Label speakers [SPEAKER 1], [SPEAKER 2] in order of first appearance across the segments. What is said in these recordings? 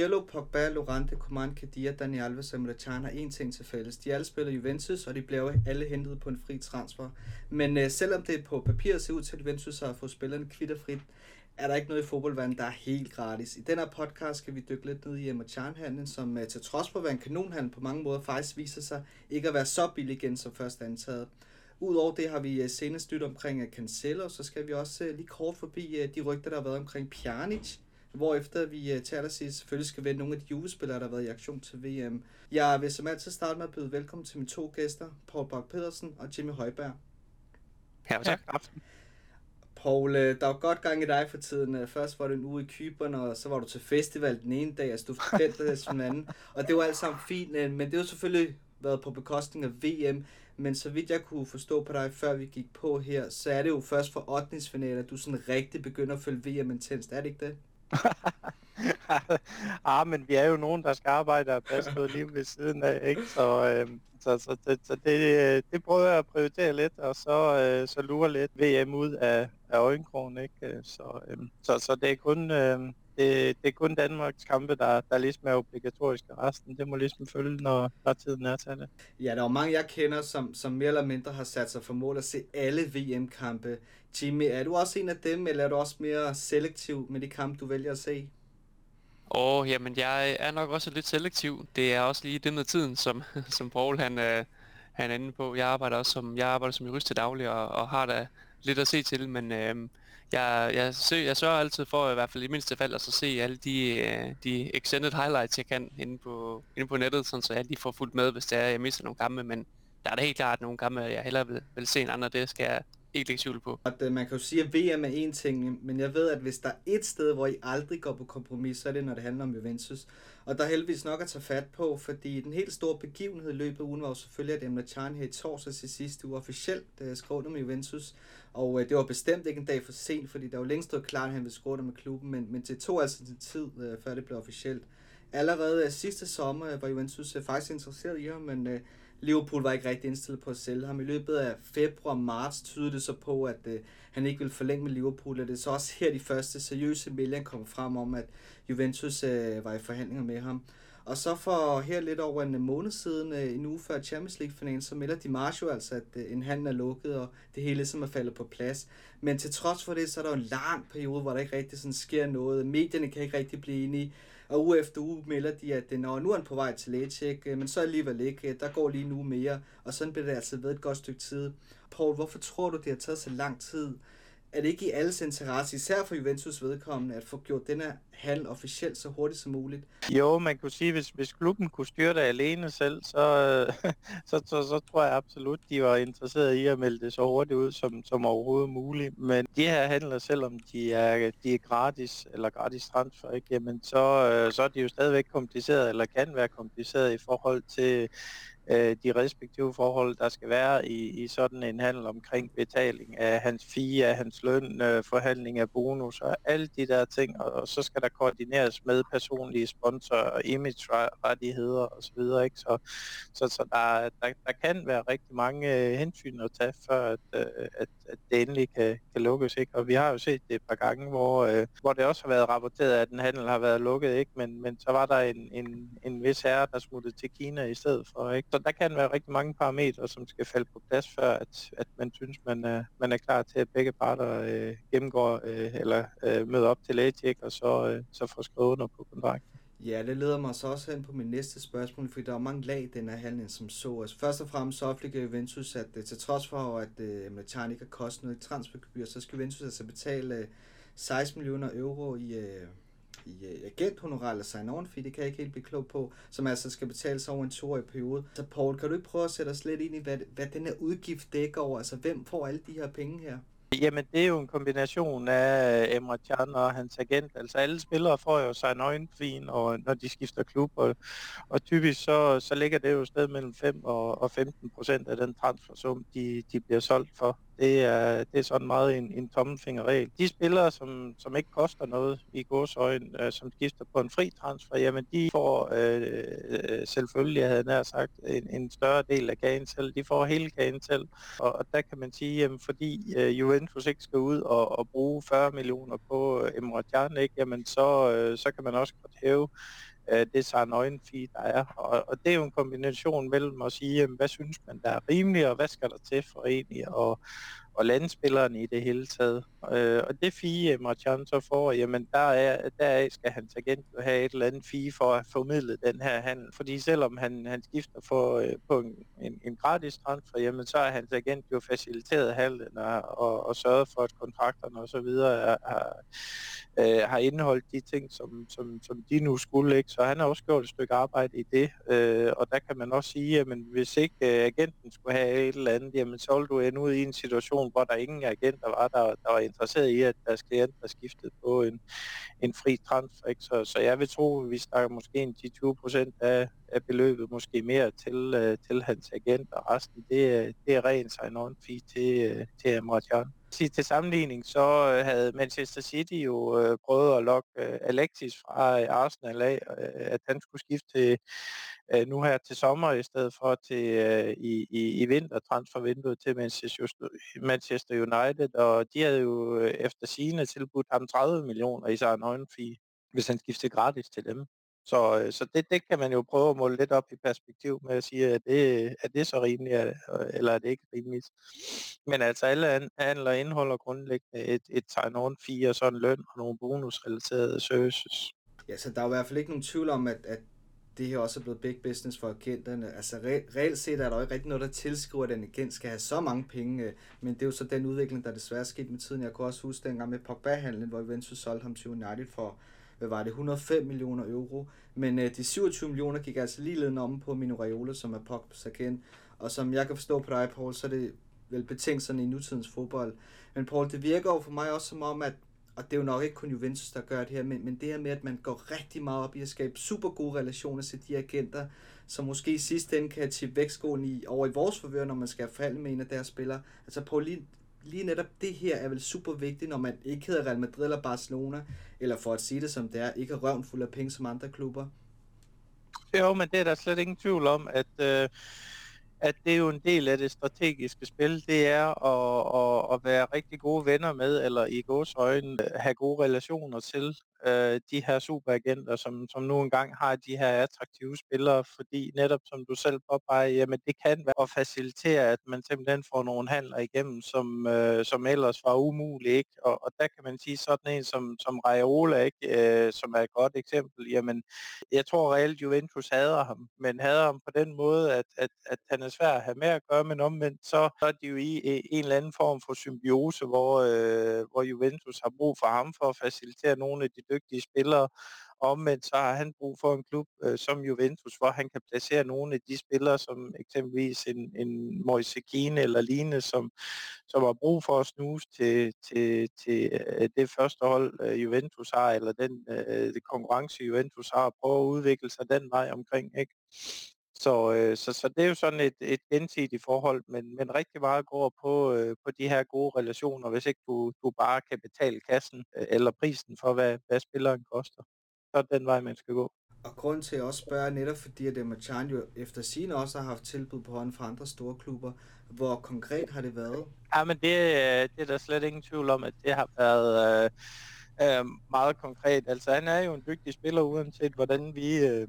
[SPEAKER 1] Pirlo, Pogba, Lorente, Coman, Kadir, Dani Alves og Mlachan har én ting til fælles. De alle spiller Juventus, og de bliver alle hentet på en fri transfer. Men øh, selvom det på papiret ser ud til, at Juventus har fået spillerne kvitterfrit, er der ikke noget i fodboldverdenen, der er helt gratis. I den her podcast skal vi dykke lidt ned i Mlachan-handlen, som øh, til trods for at være en kanonhandel på mange måder faktisk viser sig ikke at være så billig igen som først antaget. Udover det har vi øh, senest nyt omkring øh, Cancelo, så skal vi også øh, lige kort forbi øh, de rygter, der har været omkring Pjanic, efter vi uh, til allersidst selvfølgelig skal vende nogle af de julespillere, der har været i aktion til VM. Jeg vil som altid starte med at byde velkommen til mine to gæster, Paul Bak pedersen og Jimmy Højberg.
[SPEAKER 2] Ja, tak. Ja.
[SPEAKER 1] Paul, øh, der var godt gang i dig for tiden. Først var du en uge i Kyberen, og så var du til festival den ene dag, altså du fortalte det som den anden. Og det var alt sammen fint, men det har selvfølgelig været på bekostning af VM. Men så vidt jeg kunne forstå på dig, før vi gik på her, så er det jo først for 8. at du sådan rigtig begynder at følge VM intenst, er det ikke det?
[SPEAKER 2] ah, men vi er jo nogen, der skal arbejde og passe noget liv ved siden af, ikke? Så, øh, så, så, det, så det, det prøver jeg at prioritere lidt, og så, øh, så lurer lidt VM ud af, af øjenkrogen, ikke? Øh, så, øh, så, så det er kun... Øh, det, det er kun Danmarks kampe, der, der ligesom er obligatoriske. Resten, det må ligesom følge, når, når tiden er til det.
[SPEAKER 1] Ja, der er mange, jeg kender, som, som mere eller mindre har sat sig for mål at se alle VM-kampe. Jimmy, er du også en af dem, eller er du også mere selektiv med de kampe, du vælger at se?
[SPEAKER 3] Åh, oh, jamen jeg er nok også lidt selektiv. Det er også lige det med tiden, som, som Paul han, øh, han er inde på. Jeg arbejder også som, jeg arbejder som jurist til daglig, og, og har da lidt at se til, men øh, jeg, jeg, søger, jeg sørger altid for, i hvert fald i mindste fald, at så se alle de, øh, de extended highlights, jeg kan inde på, inde på nettet, sådan, så jeg lige får fuldt med, hvis det er, jeg mister nogle kampe, men der er det helt klart nogle kampe, jeg hellere vil, vil se en anden, det skal jeg ikke lægge på.
[SPEAKER 1] At, øh, man kan jo sige, at VM er en ting, men jeg ved, at hvis der er et sted, hvor I aldrig går på kompromis, så er det, når det handler om Juventus. Og der er heldigvis nok at tage fat på, fordi den helt store begivenhed i løbet af ugen var jo selvfølgelig, at Emre Can her i torsdags i sidste uge officielt uh, skrev med Juventus. Og uh, det var bestemt ikke en dag for sent, fordi der var længst stået klart, at han ville skrive med klubben, men, men det tog altså sin tid, uh, før det blev officielt. Allerede uh, sidste sommer var Juventus uh, faktisk interesseret i ham, men uh, Liverpool var ikke rigtig indstillet på at sælge ham. I løbet af februar og marts tyder det så på, at øh, han ikke vil forlænge med Liverpool, og det er så også her de første seriøse meldinger kom frem om, at Juventus øh, var i forhandlinger med ham. Og så for her lidt over en måned siden, øh, en uge før Champions League-finalen, så melder Di Marzio altså, at øh, en handel er lukket, og det hele som er faldet på plads. Men til trods for det, så er der jo en lang periode, hvor der ikke rigtig sådan sker noget. Medierne kan ikke rigtig blive enige. Og uge efter uge melder de, at når nu er han på vej til lægetjek, øh, men så alligevel ikke. Øh, der går lige nu mere, og sådan bliver det altså ved et godt stykke tid. Paul, hvorfor tror du, det har taget så lang tid? Er det ikke i alles interesse, især for Juventus vedkommende, at få gjort denne handel officielt så hurtigt som muligt?
[SPEAKER 2] Jo, man kunne sige, hvis, hvis klubben kunne styre det alene selv, så, så, så, så tror jeg absolut, de var interesseret i at melde det så hurtigt ud som, som overhovedet muligt. Men de her handler, selvom de er, de er gratis eller gratis transfer, ikke, jamen så, øh, så er de jo stadigvæk kompliceret eller kan være kompliceret i forhold til øh, de respektive forhold, der skal være i, i sådan en handel omkring betaling af hans fee, af hans løn, øh, forhandling af bonus og alle de der ting, og, og så skal der koordineres med personlige sponsorer og image-rettigheder osv. Ikke? Så, så, så der, der, der kan være rigtig mange øh, hensyn at tage, før at, øh, at, at det endelig kan, kan lukkes. Ikke? Og vi har jo set det et par gange, hvor, øh, hvor det også har været rapporteret, at den handel har været lukket, ikke? Men, men så var der en, en, en vis herre, der smuttede til Kina i stedet for. Ikke? Så der kan være rigtig mange parametre, som skal falde på plads, før at, at man synes, man er, man er klar til, at begge parter øh, gennemgår øh, eller øh, møder op til lægetjek, og så, øh, så får skrevet under på kontrakten.
[SPEAKER 1] Ja, det leder mig så også hen på min næste spørgsmål, fordi der er mange lag i den her handling, som så. Altså, først og fremmest så offentligger Juventus, at øh, til trods for, at øh, uh, Mletaren ikke har kostet noget i transfergebyr, så skal Juventus altså betale øh, 16 millioner euro i, uh, i uh, agenthonorar eller sign-on fee, det kan jeg ikke helt blive klog på, som altså skal betales over en toårig periode. Så Paul, kan du ikke prøve at sætte os lidt ind i, hvad, hvad den her udgift dækker over? Altså, hvem får alle de her penge her?
[SPEAKER 2] Jamen, det er jo en kombination af øh, Emre Can og hans agent. Altså, alle spillere får jo sig en øjenfin, og når de skifter klub, og, og typisk så, så ligger det jo sted mellem 5 og, og 15 procent af den transfersum, de, de bliver solgt for. Det er, det er sådan meget en, en tommelfingerregel. De spillere, som, som ikke koster noget i godsøjen, øh, som skifter på en fri transfer, jamen de får øh, øh, selvfølgelig, jeg havde nær sagt, en, en større del af kagen selv. De får hele kagen selv. Og, og der kan man sige, jamen, fordi øh, Juventus ikke skal ud og, og bruge 40 millioner på øh, Emre Can, ikke, jamen så, øh, så kan man også godt hæve øh, det sign-on der er. Og, og det er jo en kombination mellem at sige, jamen, hvad synes man, der er rimeligt, og hvad skal der til for egentlig at, og landspilleren i det hele taget. Øh, og det fie, øh, Marchand så får, jamen der er, deraf skal hans agent have et eller andet fie for at formidle den her handel. Fordi selvom han, han skifter for, øh, på en, en, en gratis transfer, jamen så er hans agent jo faciliteret handlen og, og, og sørget for, at kontrakterne og så videre er, øh, har indeholdt de ting, som, som, som de nu skulle. Ikke? Så han har også gjort et stykke arbejde i det. Øh, og der kan man også sige, at hvis ikke øh, agenten skulle have et eller andet, jamen så ville du ende ud i en situation, hvor der ingen agenter var, der, der var interesseret i, at deres klienter skiftede på en, en fri transfer. Ikke? Så, så jeg vil tro, at vi snakker måske en 10-20 procent af, af beløbet, måske mere til, øh, til hans agent, og resten det, øh, det er ren sign-on fee til, øh, til Emre Can. Til sammenligning så øh, havde Manchester City jo øh, prøvet at lokke øh, Alexis fra øh, Arsenal af, øh, at han skulle skifte til øh, nu her til sommer, i stedet for til øh, i, i, i vintertransfervinduet til Manchester, Manchester United, og de havde jo øh, efter sine tilbudt ham 30 millioner i sig en fee, hvis han skiftede gratis til dem. Så, øh, så det, det kan man jo prøve at måle lidt op i perspektiv med at sige, at det, er det så rimeligt, øh, eller er det ikke rimeligt. Men altså alle handler indeholder grundlæggende et, et sign-on fee og sådan løn og nogle bonusrelaterede services.
[SPEAKER 1] Ja, så der er i hvert fald ikke nogen tvivl om, at, at det her også er blevet big business for agenterne. Altså re- reelt set er der jo ikke rigtig noget, der tilskriver, at en agent skal have så mange penge, øh, men det er jo så den udvikling, der desværre er sket med tiden. Jeg kunne også huske dengang med Pogba-handlen, hvor Juventus solgte ham til United for, hvad var det, 105 millioner euro. Men øh, de 27 millioner gik altså lige lidt om på Mino Raiola, som er Pogba's agent. Og som jeg kan forstå på dig, Paul, så er det vel betingelserne i nutidens fodbold. Men Paul, det virker jo for mig også som om, at og det er jo nok ikke kun Juventus, der gør det her, men, men det her med, at man går rigtig meget op i at skabe super gode relationer til de agenter, som måske i sidste ende kan tippe vægtskålen i, over i vores forvør, når man skal forhandle med en af deres spillere. Altså på lige, lige netop det her er vel super vigtigt, når man ikke hedder Real Madrid eller Barcelona, eller for at sige det som det er, ikke er røven fuld af penge som andre klubber.
[SPEAKER 2] Jo, men det er der slet ingen tvivl om, at øh, at det er jo en del af det strategiske spil, det er at, at, at være rigtig gode venner med, eller i gods øjne øh, have gode relationer til øh, de her superagenter, som, som nu engang har de her attraktive spillere, fordi netop som du selv påpeger, jamen det kan være at facilitere, at man simpelthen får nogle handler igennem, som, øh, som ellers var umulige, ikke? Og, og der kan man sige sådan en som, som Raiola, ikke? Øh, som er et godt eksempel, jamen jeg tror reelt Juventus hader ham, men hader ham på den måde, at, at, at han er svær at have med at gøre, men omvendt så, så er de jo i en eller anden form for symbiose, hvor, øh, hvor Juventus har brug for ham for at facilitere nogle af de dygtige spillere. Omvendt så har han brug for en klub øh, som Juventus, hvor han kan placere nogle af de spillere, som eksempelvis en, en Moise Keane eller lignende, som, som har brug for at snuse til, til, til øh, det første hold, øh, Juventus har, eller den øh, det konkurrence, Juventus har, og prøve at udvikle sig den vej omkring. Ikke? Så, øh, så, så det er jo sådan et, et gensidigt forhold, men, men rigtig meget går på, øh, på de her gode relationer, hvis ikke du, du bare kan betale kassen øh, eller prisen for, hvad, hvad spilleren koster. Så er den vej, man skal gå.
[SPEAKER 1] Og grund til at også spørge netop fordi, at Machan jo efter sine også har haft tilbud på hånden fra andre store klubber. Hvor konkret har det været?
[SPEAKER 2] Ja, men det, øh, det er der slet ingen tvivl om, at det har været øh, øh, meget konkret. Altså han er jo en dygtig spiller, uanset hvordan vi... Øh,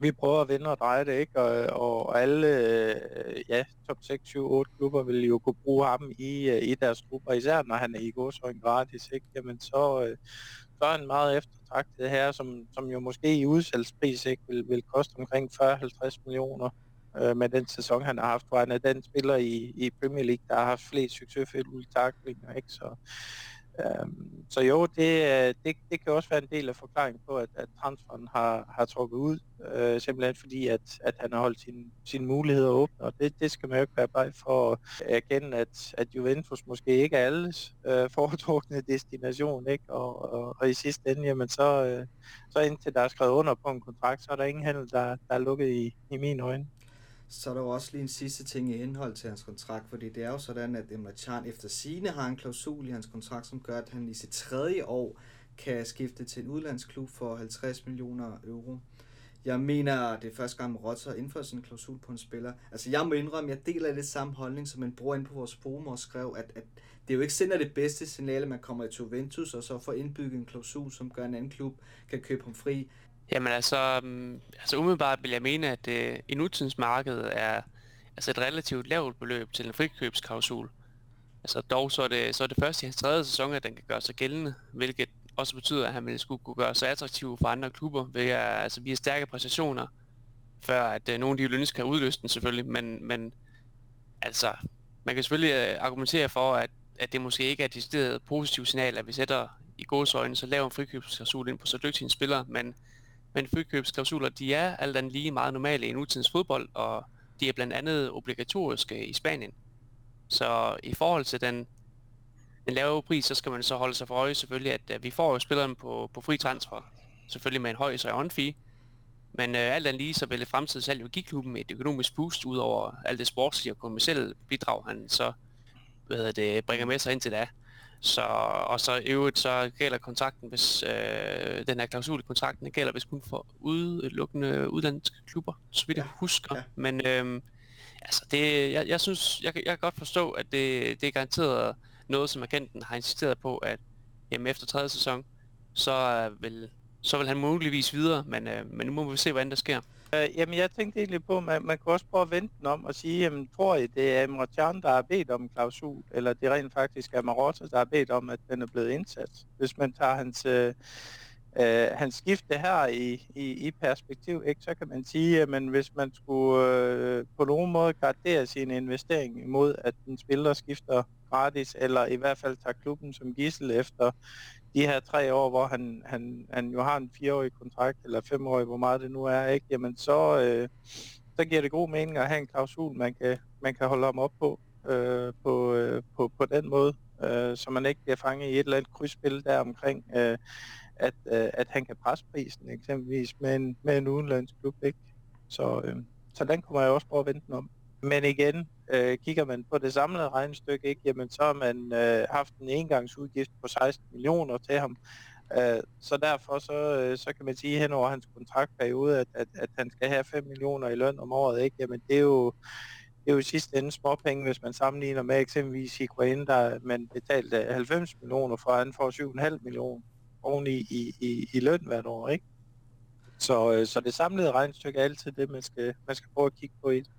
[SPEAKER 2] vi prøver at vinde og dreje det, ikke? Og, og alle øh, ja, top 6, 7, 8 klubber vil jo kunne bruge ham i, øh, i deres grupper, især når han er i en gratis, ikke? Jamen så, øh, så er han meget eftertragtet her, som, som jo måske i udsalgspris ikke vil, vil koste omkring 40-50 millioner øh, med den sæson, han har haft, hvor han er den spiller i, i Premier League, der har haft flest succesfulde taklinger, ikke? Så, Øhm, så jo, det, øh, det, det kan også være en del af forklaringen på, at, at transferen har, har trukket ud, øh, simpelthen fordi, at, at han har holdt sine sin muligheder åbne, og det, det skal man jo ikke være bare for at erkende, at, at Juventus måske ikke er alles øh, foretrukne destination, ikke? Og, og, og i sidste ende, jamen så, øh, så indtil der er skrevet under på en kontrakt, så er der ingen handel, der, der er lukket i, i mine øjne.
[SPEAKER 1] Så er der jo også lige en sidste ting i indhold til hans kontrakt, fordi det er jo sådan, at Emre Can efter sine har en klausul i hans kontrakt, som gør, at han i sit tredje år kan skifte til en udlandsklub for 50 millioner euro. Jeg mener, det er første gang, Rotter har indført sådan en klausul på en spiller. Altså, jeg må indrømme, jeg deler det samme holdning, som en bror ind på vores forum og skrev, at, at det er jo ikke sender det bedste signal, at man kommer i Juventus, og så får indbygget en klausul, som gør, at en anden klub kan købe ham fri
[SPEAKER 3] Jamen altså, um, altså umiddelbart vil jeg mene, at uh, i nutidens marked er altså et relativt lavt beløb til en frikøbsklausul. Altså dog så er det, så er det først i hans tredje sæson, at den kan gøre sig gældende, hvilket også betyder, at han vil skulle kunne gøre sig attraktiv for andre klubber ved altså via stærke præstationer, før at øh, nogle af de ønske kan udløse den selvfølgelig, men, men altså, man kan selvfølgelig øh, argumentere for, at, at det måske ikke er et decideret positivt signal, at vi sætter i gåsøjne så lav en frikøbsklausul ind på så dygtige en spiller, men, men frikøbsklausuler, de er alt andet lige meget normale i nutidens fodbold, og de er blandt andet obligatoriske i Spanien. Så i forhold til den, den lave pris, så skal man så holde sig for øje selvfølgelig, at, øh, vi får jo spilleren på, på fri transfer, selvfølgelig med en høj så on fee, men øh, alt andet lige, så vil det fremtidig salg jo give klubben et økonomisk boost ud over alt det sportslige og kommersielle bidrag, han så hvad det, bringer med sig ind til det. Så, og så i øvrigt så gælder kontrakten, hvis øh, den her klausul i kontrakten gælder, hvis kun for udelukkende udlandske klubber, så vidt ja. jeg husker. Ja. Men øh, altså det, jeg, jeg synes, jeg, jeg kan godt forstå, at det, det er garanteret noget, som agenten har insisteret på, at jamen, efter tredje sæson, så vil, så vil han muligvis videre, men, øh, men nu må vi se, hvordan der sker.
[SPEAKER 2] Øh, jamen, jeg tænkte egentlig på, at man, man kunne også prøve at vente den om og sige, jamen, tror I, det er Emre Can, der har bedt om en klausul, eller det rent faktisk er Marotta, der har bedt om, at den er blevet indsat? Hvis man tager hans, øh, øh, hans skifte her i, i, i perspektiv, ikke, så kan man sige, at hvis man skulle øh, på nogen måde gardere sin investering imod, at en spiller skifter gratis, eller i hvert fald tager klubben som gissel efter de her tre år, hvor han, han, han jo har en fireårig kontrakt, eller femårig, hvor meget det nu er, ikke, jamen så, øh, så giver det god mening at have en klausul, man kan, man kan holde ham op på, øh, på, øh, på, på den måde, øh, så man ikke bliver fanget i et eller andet krydsspil der omkring, øh, at, øh, at han kan presse prisen eksempelvis med en, med en udenlandsk klub, ikke? Så, øh, så den kommer jeg også prøve at vente om. Men igen, øh, kigger man på det samlede regnestykke, ikke, jamen så har man øh, haft en engangsudgift på 16 millioner til ham. Øh, så derfor så, øh, så kan man sige hen over hans kontraktperiode, at, at, at han skal have 5 millioner i løn om året. Ikke? Jamen det er jo, det er jo i sidste ende småpenge, hvis man sammenligner med eksempelvis Higuain, der man betalte 90 millioner for, han får 7,5 millioner oven i, i, i, i løn hvert år. Ikke? Så, øh, så det samlede regnstykke er altid det, man skal, man skal prøve at kigge på i det.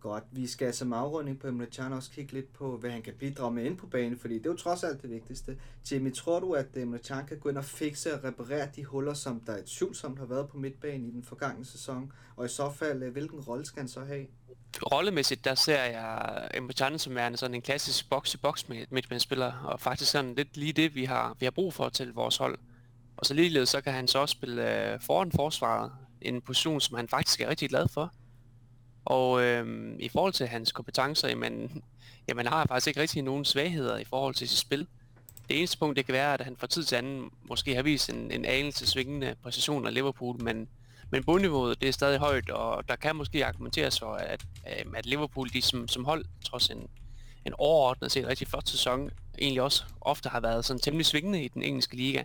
[SPEAKER 1] Godt, vi skal som afrunding på Emre Can også kigge lidt på, hvad han kan bidrage med ind på banen, fordi det er jo trods alt det vigtigste. Jimmy, tror du, at Emre Can kan gå ind og fikse og reparere de huller, som der er tvivlsomt har været på midtbanen i den forgangne sæson? Og i så fald, øh, hvilken rolle skal han så have?
[SPEAKER 3] Rollemæssigt, der ser jeg Emre Can som værende sådan en klassisk box-i-box midtbanespiller, og faktisk sådan lidt lige det, vi har, vi har brug for til vores hold. Og så ligeledes, så kan han så også spille øh, foran forsvaret, en position, som han faktisk er rigtig glad for. Og øh, i forhold til hans kompetencer, jamen, jamen har faktisk ikke rigtig nogen svagheder i forhold til sit spil. Det eneste punkt, det kan være, at han fra tid til anden måske har vist en, en anelse svingende præcision af Liverpool, men, men bundniveauet det er stadig højt, og der kan måske argumenteres for, at, at øhm, Liverpool de som, som hold, trods en, en overordnet set rigtig flot sæson, egentlig også ofte har været sådan temmelig svingende i den engelske liga.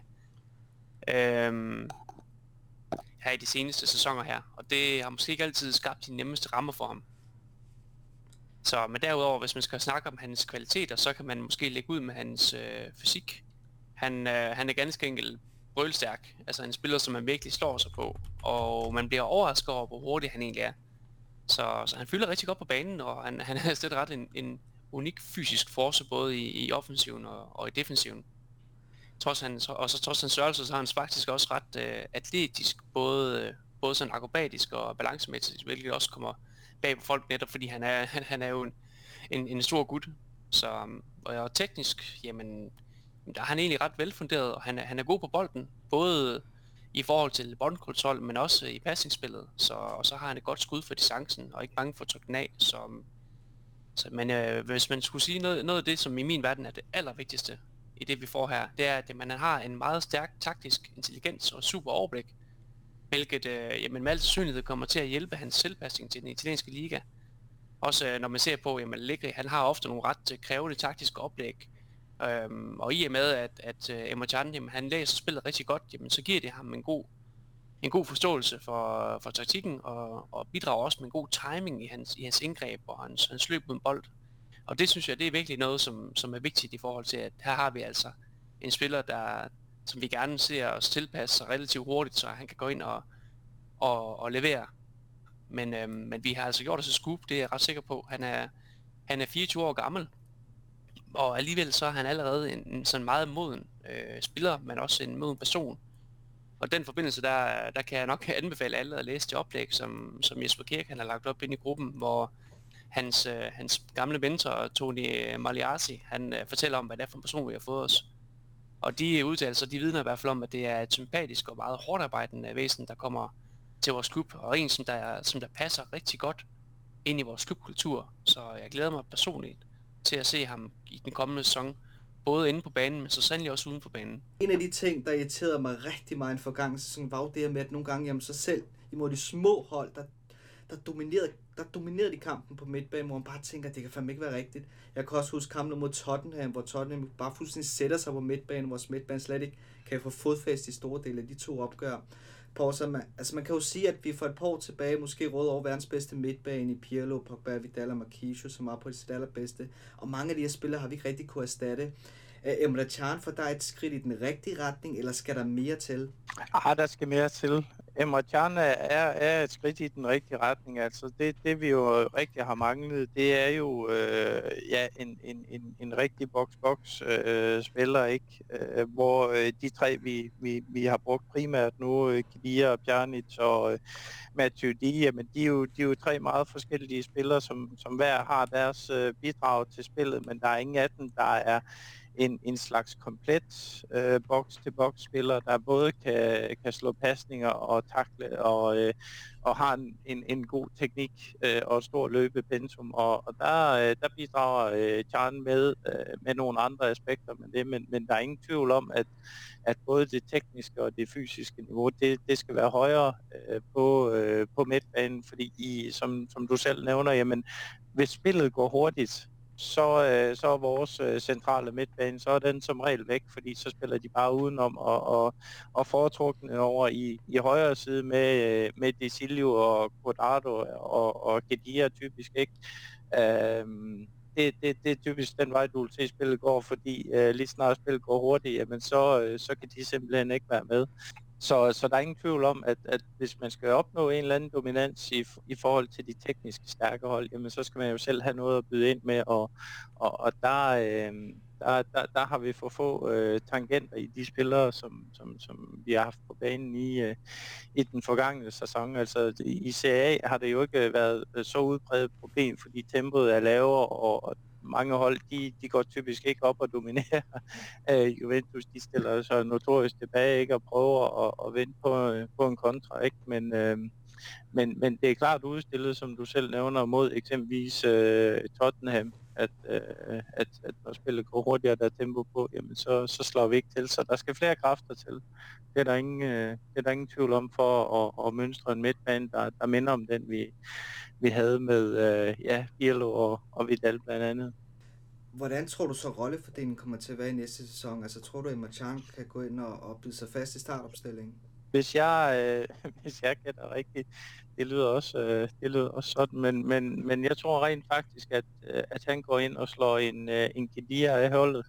[SPEAKER 3] Øhm, her i de seneste sæsoner her, og det har måske ikke altid skabt de nemmeste rammer for ham. Så, men derudover, hvis man skal snakke om hans kvaliteter, så kan man måske lægge ud med hans øh, fysik. Han, øh, han er ganske enkelt brølstærk, altså en spiller, som man virkelig slår sig på, og man bliver overrasket over, hvor hurtig han egentlig er. Så, så han fylder rigtig godt på banen, og han, han er slet ret en, en unik fysisk force, både i, i offensiven og, og i defensiven trods hans, og så trods hans størrelse, så er han faktisk også ret øh, atletisk, både, øh, både sådan akrobatisk og balancemæssigt, hvilket også kommer bag på folk netop, fordi han er, han, han er jo en, en, en stor gut. Så, øhm, og teknisk, jamen, der er han egentlig ret velfunderet, og han er, han er god på bolden, både i forhold til boldkontrol, men også i passingsspillet. Så, og så har han et godt skud for distancen, og ikke bange for at trykke den af. Så, så, men øh, hvis man skulle sige noget, noget af det, som i min verden er det allervigtigste i det, vi får her, det er, at man har en meget stærk taktisk intelligens og super overblik, hvilket øh, jamen, med al sandsynlighed kommer til at hjælpe hans selvpasning til den italienske liga. Også øh, når man ser på, at Allegri, han har ofte nogle ret øh, krævende taktiske oplæg, øhm, og i og med, at, at øh, Emre jamen, han læser spillet rigtig godt, jamen, så giver det ham en god, en god forståelse for, for taktikken, og, og bidrager også med en god timing i hans, i hans indgreb og hans, hans løb uden bold. Og det synes jeg, det er virkelig noget, som, som er vigtigt i forhold til, at her har vi altså en spiller, der, som vi gerne ser os tilpasse sig relativt hurtigt, så han kan gå ind og, og, og levere. Men, øhm, men vi har altså gjort os et scoop, det er jeg ret sikker på. Han er, han er 24 år gammel, og alligevel så er han allerede en, en sådan meget moden øh, spiller, men også en moden person. Og den forbindelse, der, der kan jeg nok anbefale alle at læse det oplæg, som, som Jesper Kirk han har lagt op ind i gruppen, hvor hans, øh, hans gamle mentor, Tony øh, Maliasi, han øh, fortæller om, hvad det er for en person, vi har fået os. Og de udtalelser, de vidner i hvert fald om, at det er et sympatisk og meget hårdt arbejdende væsen, der kommer til vores klub, og en, som der, som der passer rigtig godt ind i vores klubkultur. Så jeg glæder mig personligt til at se ham i den kommende sæson, både inde på banen, men så sandelig også uden på banen.
[SPEAKER 1] En af de ting, der irriterede mig rigtig meget i en forgangen sæson, var jo det her med, at nogle gange, jamen så selv imod de små hold, der, der dominerede, der dominerede de kampen på midtbanen, hvor man bare tænker, at det kan fandme ikke være rigtigt. Jeg kan også huske kampen mod Tottenham, hvor Tottenham bare fuldstændig sætter sig på midtbanen, hvor midtbanen slet ikke kan få fodfæst i store dele af de to opgør. På, så man, altså man kan jo sige, at vi for et par år tilbage måske råd over verdens bedste midtbane i Pirlo, Pogba, Vidal og Marquisio, som var på sit allerbedste. Og mange af de her spillere har vi ikke rigtig kunne erstatte. Øh, Emre Can for dig et skridt i den rigtige retning, eller skal der mere til?
[SPEAKER 2] Ah, der skal mere til. Emre Can er, er et skridt i den rigtige retning. Altså det, det vi jo rigtig har manglet, det er jo øh, ja, en, en, en, en rigtig box-box øh, spiller, ikke? Øh, hvor øh, de tre vi, vi, vi har brugt primært nu, øh, Kedia, Pjanic og øh, Mathieu D, men de er, jo, de er jo tre meget forskellige spillere, som, som hver har deres øh, bidrag til spillet, men der er ingen af dem, der er en, en slags komplet øh, box-til-box spiller, der både kan, kan slå pasninger og takle og, øh, og har en, en, en god teknik øh, og stor løbepensum. Og, og der, øh, der bidrager øh, Chan med, øh, med nogle andre aspekter med det, men, men der er ingen tvivl om, at, at både det tekniske og det fysiske niveau, det, det skal være højere øh, på, øh, på midtbanen, fordi I, som, som du selv nævner, jamen, hvis spillet går hurtigt, så, øh, så er vores øh, centrale midtbane, så er den som regel væk, fordi så spiller de bare udenom og, og, og foretrukne over i, i højre side med, øh, med Desilio og Quadrado og, og Gedia typisk, ikke? Øh, det, det, det er typisk den vej, du vil se spillet går, fordi øh, lige snart spillet går hurtigt, jamen så, øh, så kan de simpelthen ikke være med. Så, så der er ingen tvivl om, at, at hvis man skal opnå en eller anden dominans i, i forhold til de teknisk stærke hold, jamen så skal man jo selv have noget at byde ind med, og, og, og der, øh, der, der, der har vi for få øh, tangenter i de spillere, som, som, som vi har haft på banen i, øh, i den forgangne sæson. Altså i CA har det jo ikke været så udbredt problem, fordi tempoet er lavere, og, og mange hold, de, de går typisk ikke op og dominerer. Uh, Juventus, de stiller så notorisk tilbage ikke og prøver at, at vinde på, øh, på en kontra, ikke? Men, uh, men, men det er klart udstillet, som du selv nævner, mod eksempelvis uh, Tottenham, at, uh, at, at når spillet går hurtigere, der er tempo på, jamen så, så slår vi ikke til. Så der skal flere kræfter til. Det er der ingen, uh, det er der ingen tvivl om for at, at mønstre en midtbane, der, der minder om den, vi, vi havde med øh, ja, Pirlo og, og Vidal blandt andet.
[SPEAKER 1] Hvordan tror du så rollefordelingen kommer til at være i næste sæson? Altså tror du, at Marchand kan gå ind og, og byde sig fast i startopstillingen?
[SPEAKER 2] Hvis jeg, øh, hvis jeg gætter rigtigt, det lyder også, øh, det lyder også sådan, men, men, men jeg tror rent faktisk, at, øh, at han går ind og slår en, øh, en Kedia af holdet.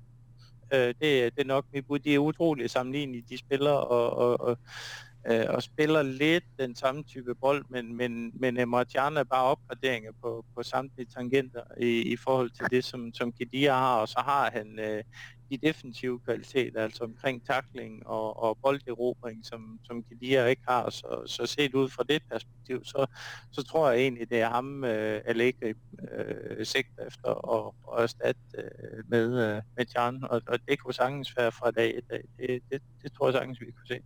[SPEAKER 2] Øh, det, det er nok mit bud. De er utroligt sammenlignelige, de spillere, og, og, og øh, og spiller lidt den samme type bold, men, men, men Martian er bare opgraderinger på, på samtlige tangenter i, i forhold til det, som, som Kedia har, og så har han øh, de defensive kvaliteter, altså omkring takling og, og bolderobring, som, som Kedia ikke har. Så, så set ud fra det perspektiv, så, så tror jeg egentlig, det er ham, øh, Allegri øh, sigter efter og, og erstatte øh, med, øh, med Jan, og, og det kunne sagtens være fra dag i dag. Det, det, det tror jeg sagtens, vi kunne se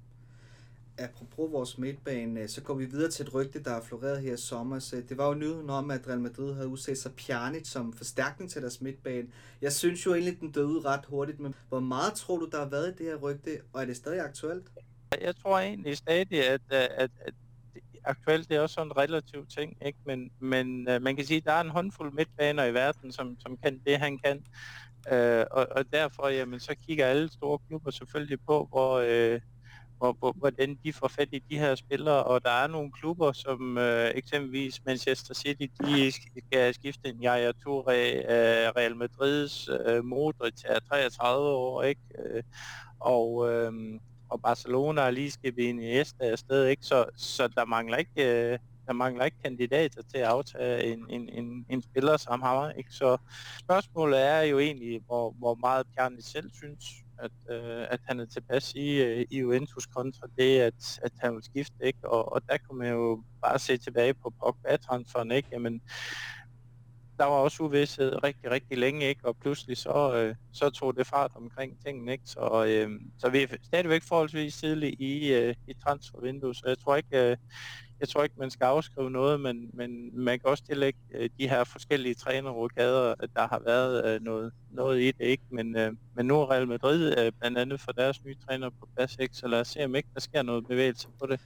[SPEAKER 1] apropos vores midtbane, øh, så går vi videre til et rygte, der er floreret her i sommer. Så det var jo nyheden om, at Real Madrid havde udset sig Pjanic som forstærkning til deres midtbane. Jeg synes jo egentlig, den døde ret hurtigt, men hvor meget tror du, der har været i det her rygte, og er det stadig aktuelt?
[SPEAKER 2] Jeg tror egentlig stadig, at, øh, at, at aktuelt det er også sådan en relativ ting, ikke? men, men øh, man kan sige, at der er en håndfuld midtbaner i verden, som, som kan det, han kan. Øh, og, og derfor jamen, så kigger alle store klubber selvfølgelig på, hvor, øh, hvor, hvordan de får fat i de her spillere, og der er nogle klubber, som øh, eksempelvis Manchester City, de skal skifte en Jaja Touré, øh, Real Madrids øh, Modric er 33 år, ikke? Øh, og, øh, og Barcelona er lige skibet Iniesta afsted, ikke? Så, så der mangler ikke... Øh, der mangler ikke kandidater til at aftage en, en, en, en spiller som ham. Ikke? Så spørgsmålet er jo egentlig, hvor, hvor meget Pjanic selv synes, at, øh, at han er tilpas i, øh, i Juventus kontra det, at, at han vil skifte. Ikke? Og, og der kunne man jo bare se tilbage på Pogba-transferen. Ikke? Jamen, der var også uvidshed rigtig, rigtig længe, ikke? og pludselig så, øh, så tog det fart omkring tingene. Ikke? Så, øh, så vi er stadigvæk forholdsvis tidligt i, øh, i transfervinduet, så jeg tror ikke, øh, jeg tror ikke, man skal afskrive noget, men, men man kan også tillægge øh, de her forskellige trænerrokader, øh, der har været øh, noget, noget i det, ikke? Men, øh, men nu er Real Madrid øh, blandt andet for deres nye træner på plads, ikke? Så lad os se, om ikke der sker noget bevægelse på det.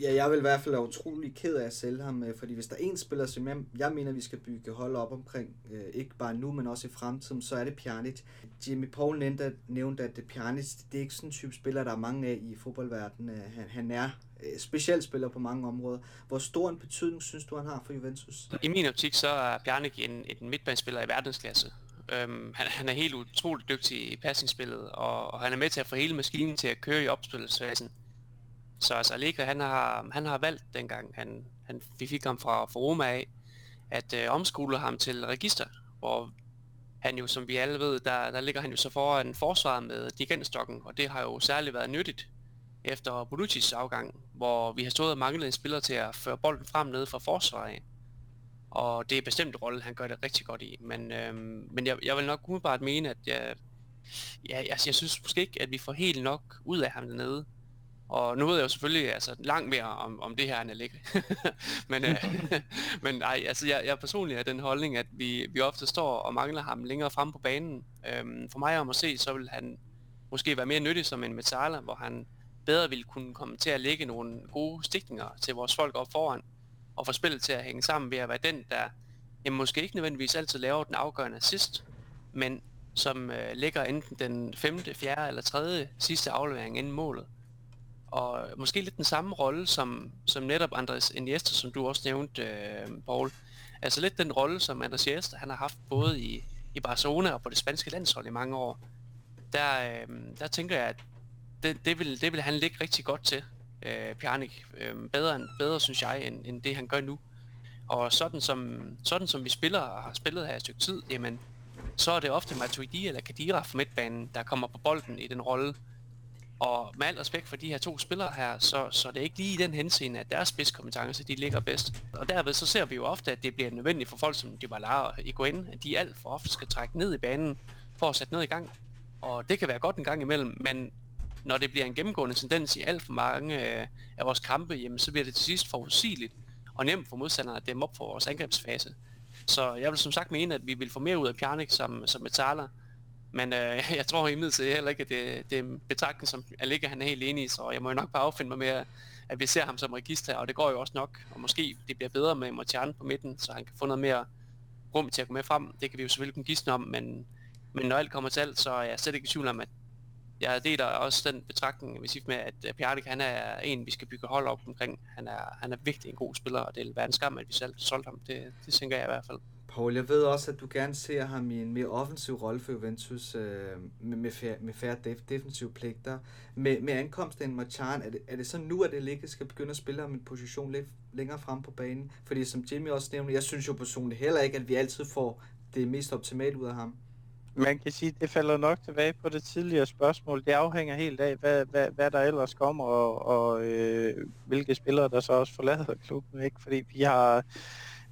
[SPEAKER 1] Ja, jeg vil i hvert fald være utrolig ked af at sælge ham, øh, fordi hvis der er en spiller, som jeg, jeg mener, vi skal bygge hold op omkring, øh, ikke bare nu, men også i fremtiden, så er det Pjanic. Jimmy Paul nævnte, nævnte at Pjanic, det er ikke sådan en type spiller, der er mange af i fodboldverdenen. Øh, han, han er specielt spiller på mange områder. Hvor stor en betydning synes du, han har for Juventus?
[SPEAKER 3] I min optik, så er Pjanic en, en midtbanespiller i verdensklasse. Øhm, han, han er helt utroligt dygtig i passingsspillet, og, og han er med til at få hele maskinen til at køre i opspilsfasen. Så altså Allegri, han har, han har valgt dengang, han, han, vi fik ham fra, fra Roma af, at øh, omskole ham til register, hvor han jo, som vi alle ved, der, der ligger han jo så foran forsvaret med dirigentstokken, og det har jo særligt været nyttigt efter Bonucci's afgang, hvor vi har stået og manglet en spiller til at føre bolden frem ned fra forsvaret Og det er bestemt en rolle, han gør det rigtig godt i. Men, øhm, men jeg, jeg vil nok umiddelbart mene, at jeg, ja, altså, jeg synes måske ikke, at vi får helt nok ud af ham dernede. Og nu ved jeg jo selvfølgelig altså, langt mere om, om det her, end jeg ligger. men, øh, men ej, altså, jeg, jeg personligt er den holdning, at vi, vi ofte står og mangler ham længere frem på banen. Øhm, for mig om at se, så vil han måske være mere nyttig som en Metala, hvor han bedre ville kunne komme til at lægge nogle gode stikninger til vores folk op foran, og få spillet til at hænge sammen ved at være den, der jamen, måske ikke nødvendigvis altid laver den afgørende assist, men som øh, ligger enten den femte, fjerde eller tredje sidste aflevering inden målet og måske lidt den samme rolle som, som netop Andres Iniesta, som du også nævnte, øh, Paul. Altså lidt den rolle, som Andres Iniesta han har haft både i, i Barcelona og på det spanske landshold i mange år. Der, øh, der tænker jeg, at det, det, vil, det vil han ligge rigtig godt til, øh, Pjanic. Øh, bedre, bedre, synes jeg, end, end det han gør nu. Og sådan som, sådan som vi spiller og har spillet her et stykke tid, jamen, så er det ofte Matuidi eller Kadira fra midtbanen, der kommer på bolden i den rolle, og med al respekt for de her to spillere her, så, så det er ikke lige i den henseende, at deres spidskompetence, de ligger bedst. Og derved så ser vi jo ofte, at det bliver nødvendigt for folk som Dybala og Iguain, at de alt for ofte skal trække ned i banen for at sætte noget i gang. Og det kan være godt en gang imellem, men når det bliver en gennemgående tendens i alt for mange øh, af vores kampe, jamen, så bliver det til sidst forudsigeligt og nemt for modstanderne at dæmme op for vores angrebsfase. Så jeg vil som sagt mene, at vi vil få mere ud af Pjanic som, som metaller, men øh, jeg tror imidlertid heller ikke, at det, det er en betragtning, som Allega han er helt enig i, så jeg må jo nok bare affinde mig med, at vi ser ham som register, og det går jo også nok, og måske det bliver bedre med Mortian på midten, så han kan få noget mere rum til at gå med frem. Det kan vi jo selvfølgelig kunne gisne om, men, men når alt kommer til alt, så er jeg slet ikke i tvivl om, at jeg deler også den betragtning, vi siger med, at Pjarnik, han er en, vi skal bygge hold op omkring. Han er, han er virkelig en god spiller, og det vil være en skam, at vi selv solgte ham. Det, det tænker jeg i hvert fald.
[SPEAKER 1] Paul, jeg ved også, at du gerne ser ham i en mere offensiv rolle for Juventus øh, med, med, færre, med færre def, defensive pligter. Med, med ankomst af Machan, er det, er det så nu, at det ligge skal begynde at spille ham en position lidt længere frem på banen? Fordi som Jimmy også nævnte, jeg synes jo personligt heller ikke, at vi altid får det mest optimalt ud af ham.
[SPEAKER 2] Man kan sige, at det falder nok tilbage på det tidligere spørgsmål. Det afhænger helt af, hvad, hvad, hvad der ellers kommer, og, og øh, hvilke spillere, der så også forlader klubben. Ikke? Fordi vi har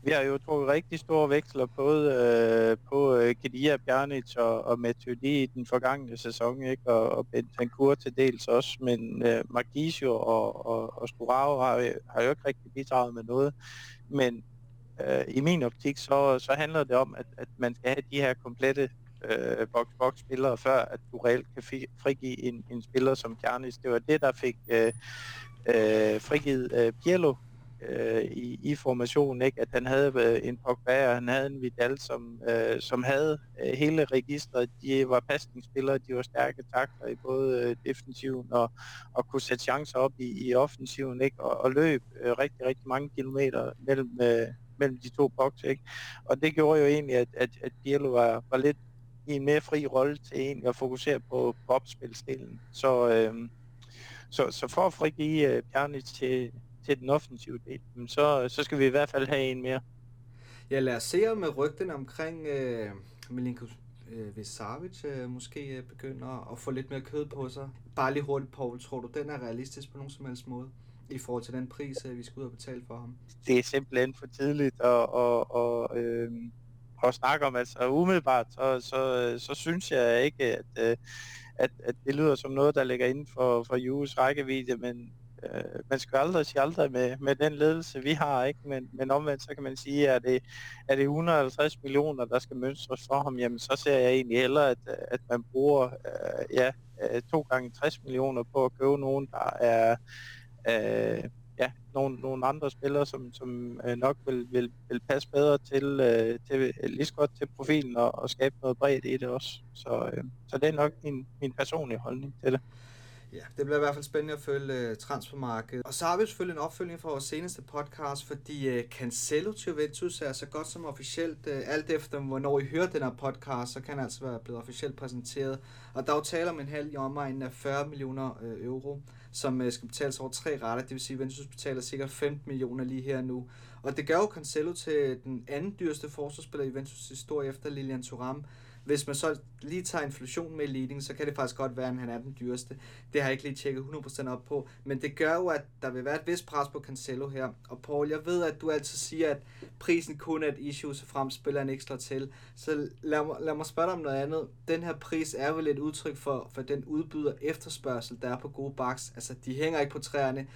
[SPEAKER 2] vi har jo trukket rigtig store veksler både øh, på øh, Kedia Bjarnic og, og Matuidi i den forgangne sæson, ikke? og, og Bentancur til dels også, men øh, Marquisio og, og, og Sturao har, har jo ikke rigtig bidraget med noget. Men øh, i min optik, så, så handler det om, at, at man skal have de her komplette øh, box-box-spillere, før at du reelt kan frigive en, en spiller som Bjarnic. Det var det, der fik øh, øh, frigivet øh, Pirlo øh, i, i formationen, ikke? at han havde øh, en Pogba og han havde en Vidal, som, øh, som havde øh, hele registret. De var pasningsspillere, de var stærke takter i både øh, defensiven og, og kunne sætte chancer op i, i offensiven ikke? Og, og løb øh, rigtig, rigtig mange kilometer mellem, øh, mellem de to bokse. Ikke? Og det gjorde jo egentlig, at, at, at Pirlo var, var lidt i en mere fri rolle til egentlig at fokusere på, på opspilsdelen. Så øh, så, så for at frigive øh, Pjanic til, til den offensive del, så, så skal vi i hvert fald have en mere.
[SPEAKER 1] Ja, lad os se om med rygten omkring øh, Milinko øh, Vesavic øh, måske øh, begynder at få lidt mere kød på sig. Bare lige hurtigt, Paul, tror du, den er realistisk på nogen som helst måde? i forhold til den pris, øh, vi skal ud og betale for ham?
[SPEAKER 2] Det er simpelthen for tidligt at, at, at, øh, at snakke om. Altså umiddelbart, så, så, så synes jeg ikke, at, øh, at, at det lyder som noget, der ligger inden for, for Jules rækkevidde, men øh, man skal aldrig sige aldrig med, med den ledelse, vi har, ikke? Men, men omvendt, så kan man sige, at det, er det 150 millioner, der skal mønstres for ham, jamen så ser jeg egentlig hellere, at, at man bruger øh, ja, øh, to gange 60 millioner på at købe nogen, der er øh, ja, nogle, nogle andre spillere, som, som øh, nok vil, vil, vil passe bedre til, øh, til lige så godt til profilen og, og skabe noget bredt i det også. Så, øh, så det er nok min, min personlige holdning til det.
[SPEAKER 1] Ja, det bliver i hvert fald spændende at følge uh, transfermarkedet. Og så har vi selvfølgelig en opfølging fra vores seneste podcast, fordi uh, Cancelo til Juventus er så godt som officielt, uh, alt efter hvornår I hører den her podcast, så kan han altså være blevet officielt præsenteret. Og der er jo tale om en halv i omegnen af 40 millioner uh, euro som uh, skal betales over tre retter, det vil sige, at Juventus betaler sikkert 15 millioner lige her nu. Og det gør jo Cancelo til den anden dyreste forsvarsspiller i Juventus historie efter Lilian Thuram, hvis man så lige tager inflation med i leading, så kan det faktisk godt være, at han er den dyreste. Det har jeg ikke lige tjekket 100% op på. Men det gør jo, at der vil være et vis pres på Cancelo her. Og Paul, jeg ved, at du altid siger, at prisen kun er et issue, så frem spiller en ekstra til. Så lad mig, lad mig spørge dig om noget andet. Den her pris er vel et udtryk for, for den udbyder efterspørgsel, der er på gode baks. Altså, de hænger ikke på træerne,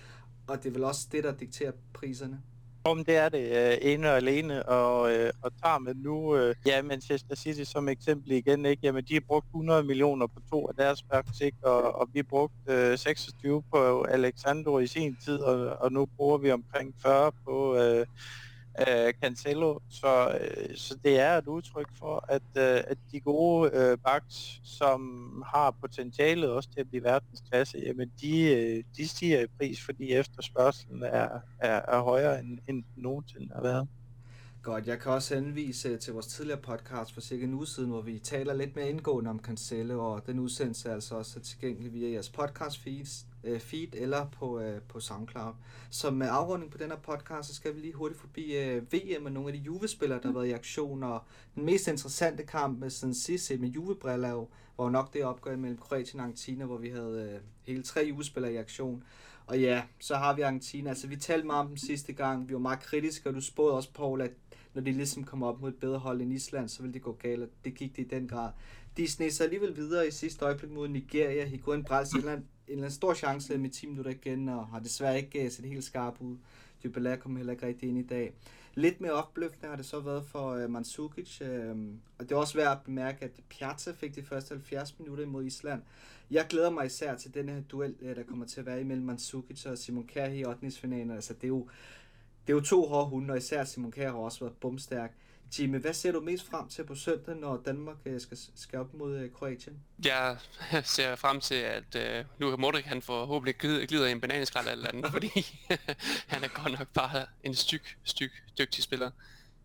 [SPEAKER 1] og det er vel også det, der dikterer priserne.
[SPEAKER 2] Om det er det øh, ene og alene, og, øh, og tager man nu øh, ja, Manchester City som eksempel igen, ikke? Jamen, de har brugt 100 millioner på to af deres backs, ikke? Og, og vi brugte øh, 26 på Alexandro i sin tid, og, og nu bruger vi omkring 40 på øh, øh, Cancelo, så, øh, så det er et udtryk for, at, øh, at de gode øh, backs, som har potentialet også til at blive verdensklasse, jamen de, øh, de stiger i pris, fordi efterspørgselen er, er, er højere end, end nogensinde har været.
[SPEAKER 1] Godt, jeg kan også henvise øh, til vores tidligere podcast for cirka en uge siden, hvor vi taler lidt mere indgående om Cancelo, og den udsendelse er altså også tilgængelig via jeres podcast feeds, øh, feed eller på, øh, på SoundCloud. Så med afrunding på den her podcast, så skal vi lige hurtigt forbi øh, VM med nogle af de Juve-spillere, der har været i aktion, og den mest interessante kamp med sådan sidste med Juve-briller var nok det opgør mellem Kroatien og Argentina, hvor vi havde øh, hele tre Juve-spillere i aktion. Og ja, så har vi Argentina. Altså, vi talte meget om dem sidste gang. Vi var meget kritiske, og du spåede også, Paul, at når de ligesom kommer op mod et bedre hold end Island, så vil det gå galt, og det gik det i den grad. De sned sig alligevel videre i sidste øjeblik mod Nigeria. Higuain Brals en, eller anden stor chance med 10 minutter igen, og har desværre ikke øh, set helt skarp ud. Dybala kom heller ikke rigtig ind i dag. Lidt mere opløftende har det så været for øh, Mandzukic, øh, og det er også værd at bemærke, at Piazza fik de første 70 minutter imod Island. Jeg glæder mig især til den her duel, øh, der kommer til at være imellem Mandzukic og Simon Kjær i 8. finalen. Altså, det er jo det er jo to hårde hunde, og især Simon Kjær har også været bumstærk. Jimmy, hvad ser du mest frem til på søndag, når Danmark øh, skal, skal op mod øh, Kroatien?
[SPEAKER 3] Jeg ser frem til, at øh, uh, nu Modric han forhåbentlig glider, glider i en bananskrald eller andet, fordi han er godt nok bare en styk, styk, dygtig spiller.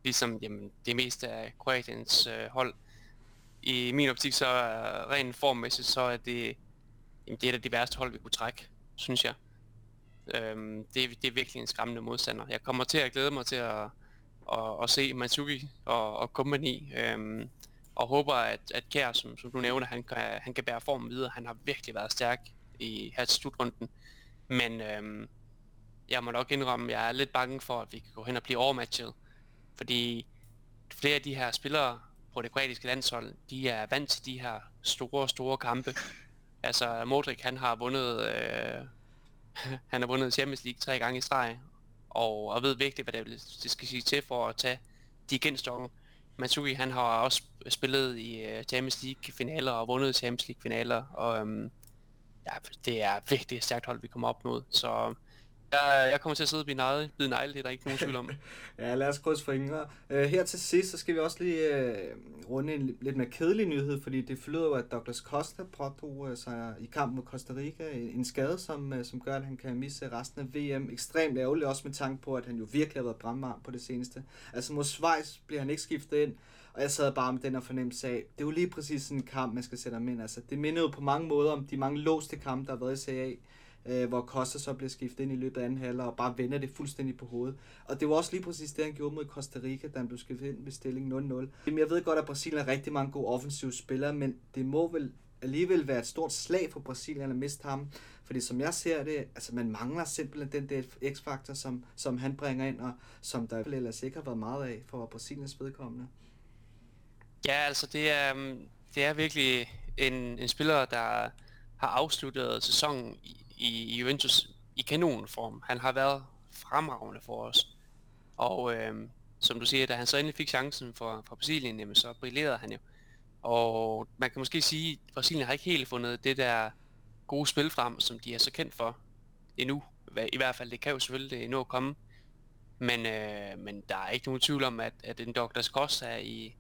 [SPEAKER 3] Ligesom jamen, det meste af Kroatiens uh, hold. I min optik så er rent formmæssigt, så er det, jamen, det er et af de værste hold, vi kunne trække, synes jeg. Øhm, det, det er virkelig en skræmmende modstander. Jeg kommer til at glæde mig til at, at, at se Matsuki og, og company, øhm, og håber, at, at Kær, som, som du nævner, han kan, han kan bære formen videre. Han har virkelig været stærk i her til slutrunden. Men øhm, jeg må nok indrømme, at jeg er lidt bange for, at vi kan gå hen og blive overmatchet. Fordi flere af de her spillere på det kroatiske landshold, de er vant til de her store, store kampe. Altså Modric, han har vundet øh, han har vundet Champions League tre gange i streg, og, og ved virkelig, hvad det, det skal sige til for at tage de genstokken. Matsui, han har også spillet i uh, Champions League finaler og vundet Champions League finaler, og um, ja, det er virkelig et stærkt hold, vi kommer op mod. Så jeg, jeg kommer til at sidde og blive negle, blive negle, det er der ikke nogen tvivl om.
[SPEAKER 1] ja, lad os krydse fingre. Uh, øh, her til sidst, så skal vi også lige uh, runde en lidt mere kedelig nyhed, fordi det flyder jo, at Douglas Costa pådrog uh, sig i kampen mod Costa Rica en skade, som, uh, som gør, at han kan misse resten af VM. Ekstremt ærgerligt, også med tanke på, at han jo virkelig har været brandvarm på det seneste. Altså mod Schweiz bliver han ikke skiftet ind, og jeg sad bare med den her fornemmelse af, det er jo lige præcis sådan en kamp, man skal sætte ham ind. Altså, det minder jo på mange måder om de mange låste kampe, der har været i CA øh, hvor Costa så bliver skiftet ind i løbet af anden halvleg og bare vender det fuldstændig på hovedet. Og det var også lige præcis det, han gjorde mod Costa Rica, da han blev skiftet ind ved stilling 0-0. Jamen, jeg ved godt, at Brasilien har rigtig mange gode offensive spillere, men det må vel alligevel være et stort slag for Brasilien at miste ham. Fordi som jeg ser det, altså man mangler simpelthen den der x-faktor, som, som han bringer ind, og som der ellers ikke har været meget af for Brasiliens vedkommende.
[SPEAKER 3] Ja, altså det er, mm, det er virkelig en, en spiller, der har afsluttet sæsonen i, i Juventus i kanonform. Han har været fremragende for os. Og øh, som du siger, da han så endelig fik chancen for, for Brasilien, jamen, så brillerede han jo. Og man kan måske sige, at Brasilien har ikke helt fundet det der gode spil frem, som de er så kendt for endnu. I hvert fald, det kan jo selvfølgelig endnu at komme. Men, øh, men der er ikke nogen tvivl om, at, at en Dr. Costa er i,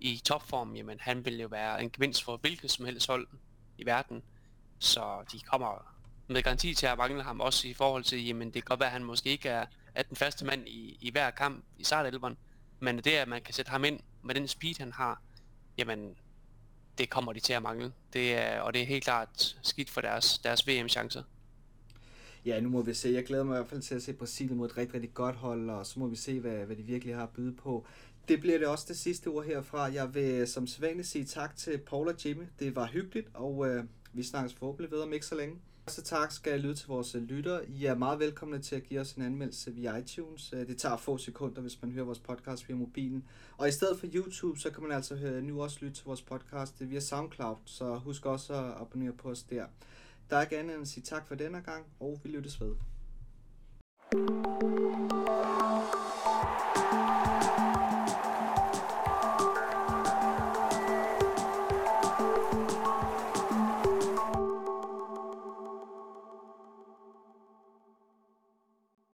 [SPEAKER 3] i topform, jamen han vil jo være en gevinst for hvilket som helst hold i verden. Så de kommer med garanti til at mangle ham også i forhold til, jamen det kan godt være, at han måske ikke er, er den første mand i, i hver kamp i startelveren, men det at man kan sætte ham ind med den speed han har, jamen det kommer de til at mangle. Det er, og det er helt klart skidt for deres, deres VM-chancer.
[SPEAKER 1] Ja, nu må vi se. Jeg glæder mig i hvert fald til at se Brasilien mod et rigtig, rigtig godt hold, og så må vi se, hvad, hvad de virkelig har at byde på. Det bliver det også det sidste ord herfra. Jeg vil som sædvanligt sige tak til Paul og Jimmy. Det var hyggeligt, og øh, vi snakkes forhåbentlig ved om ikke så længe. Så tak skal jeg lytte til vores øh, lytter. I er meget velkomne til at give os en anmeldelse via iTunes. Øh, det tager få sekunder, hvis man hører vores podcast via mobilen. Og i stedet for YouTube, så kan man altså høre, nu også lytte til vores podcast via SoundCloud. Så husk også at abonnere på os der. Der er ikke andet end at sige tak for denne gang, og vi lyttes ved. thank you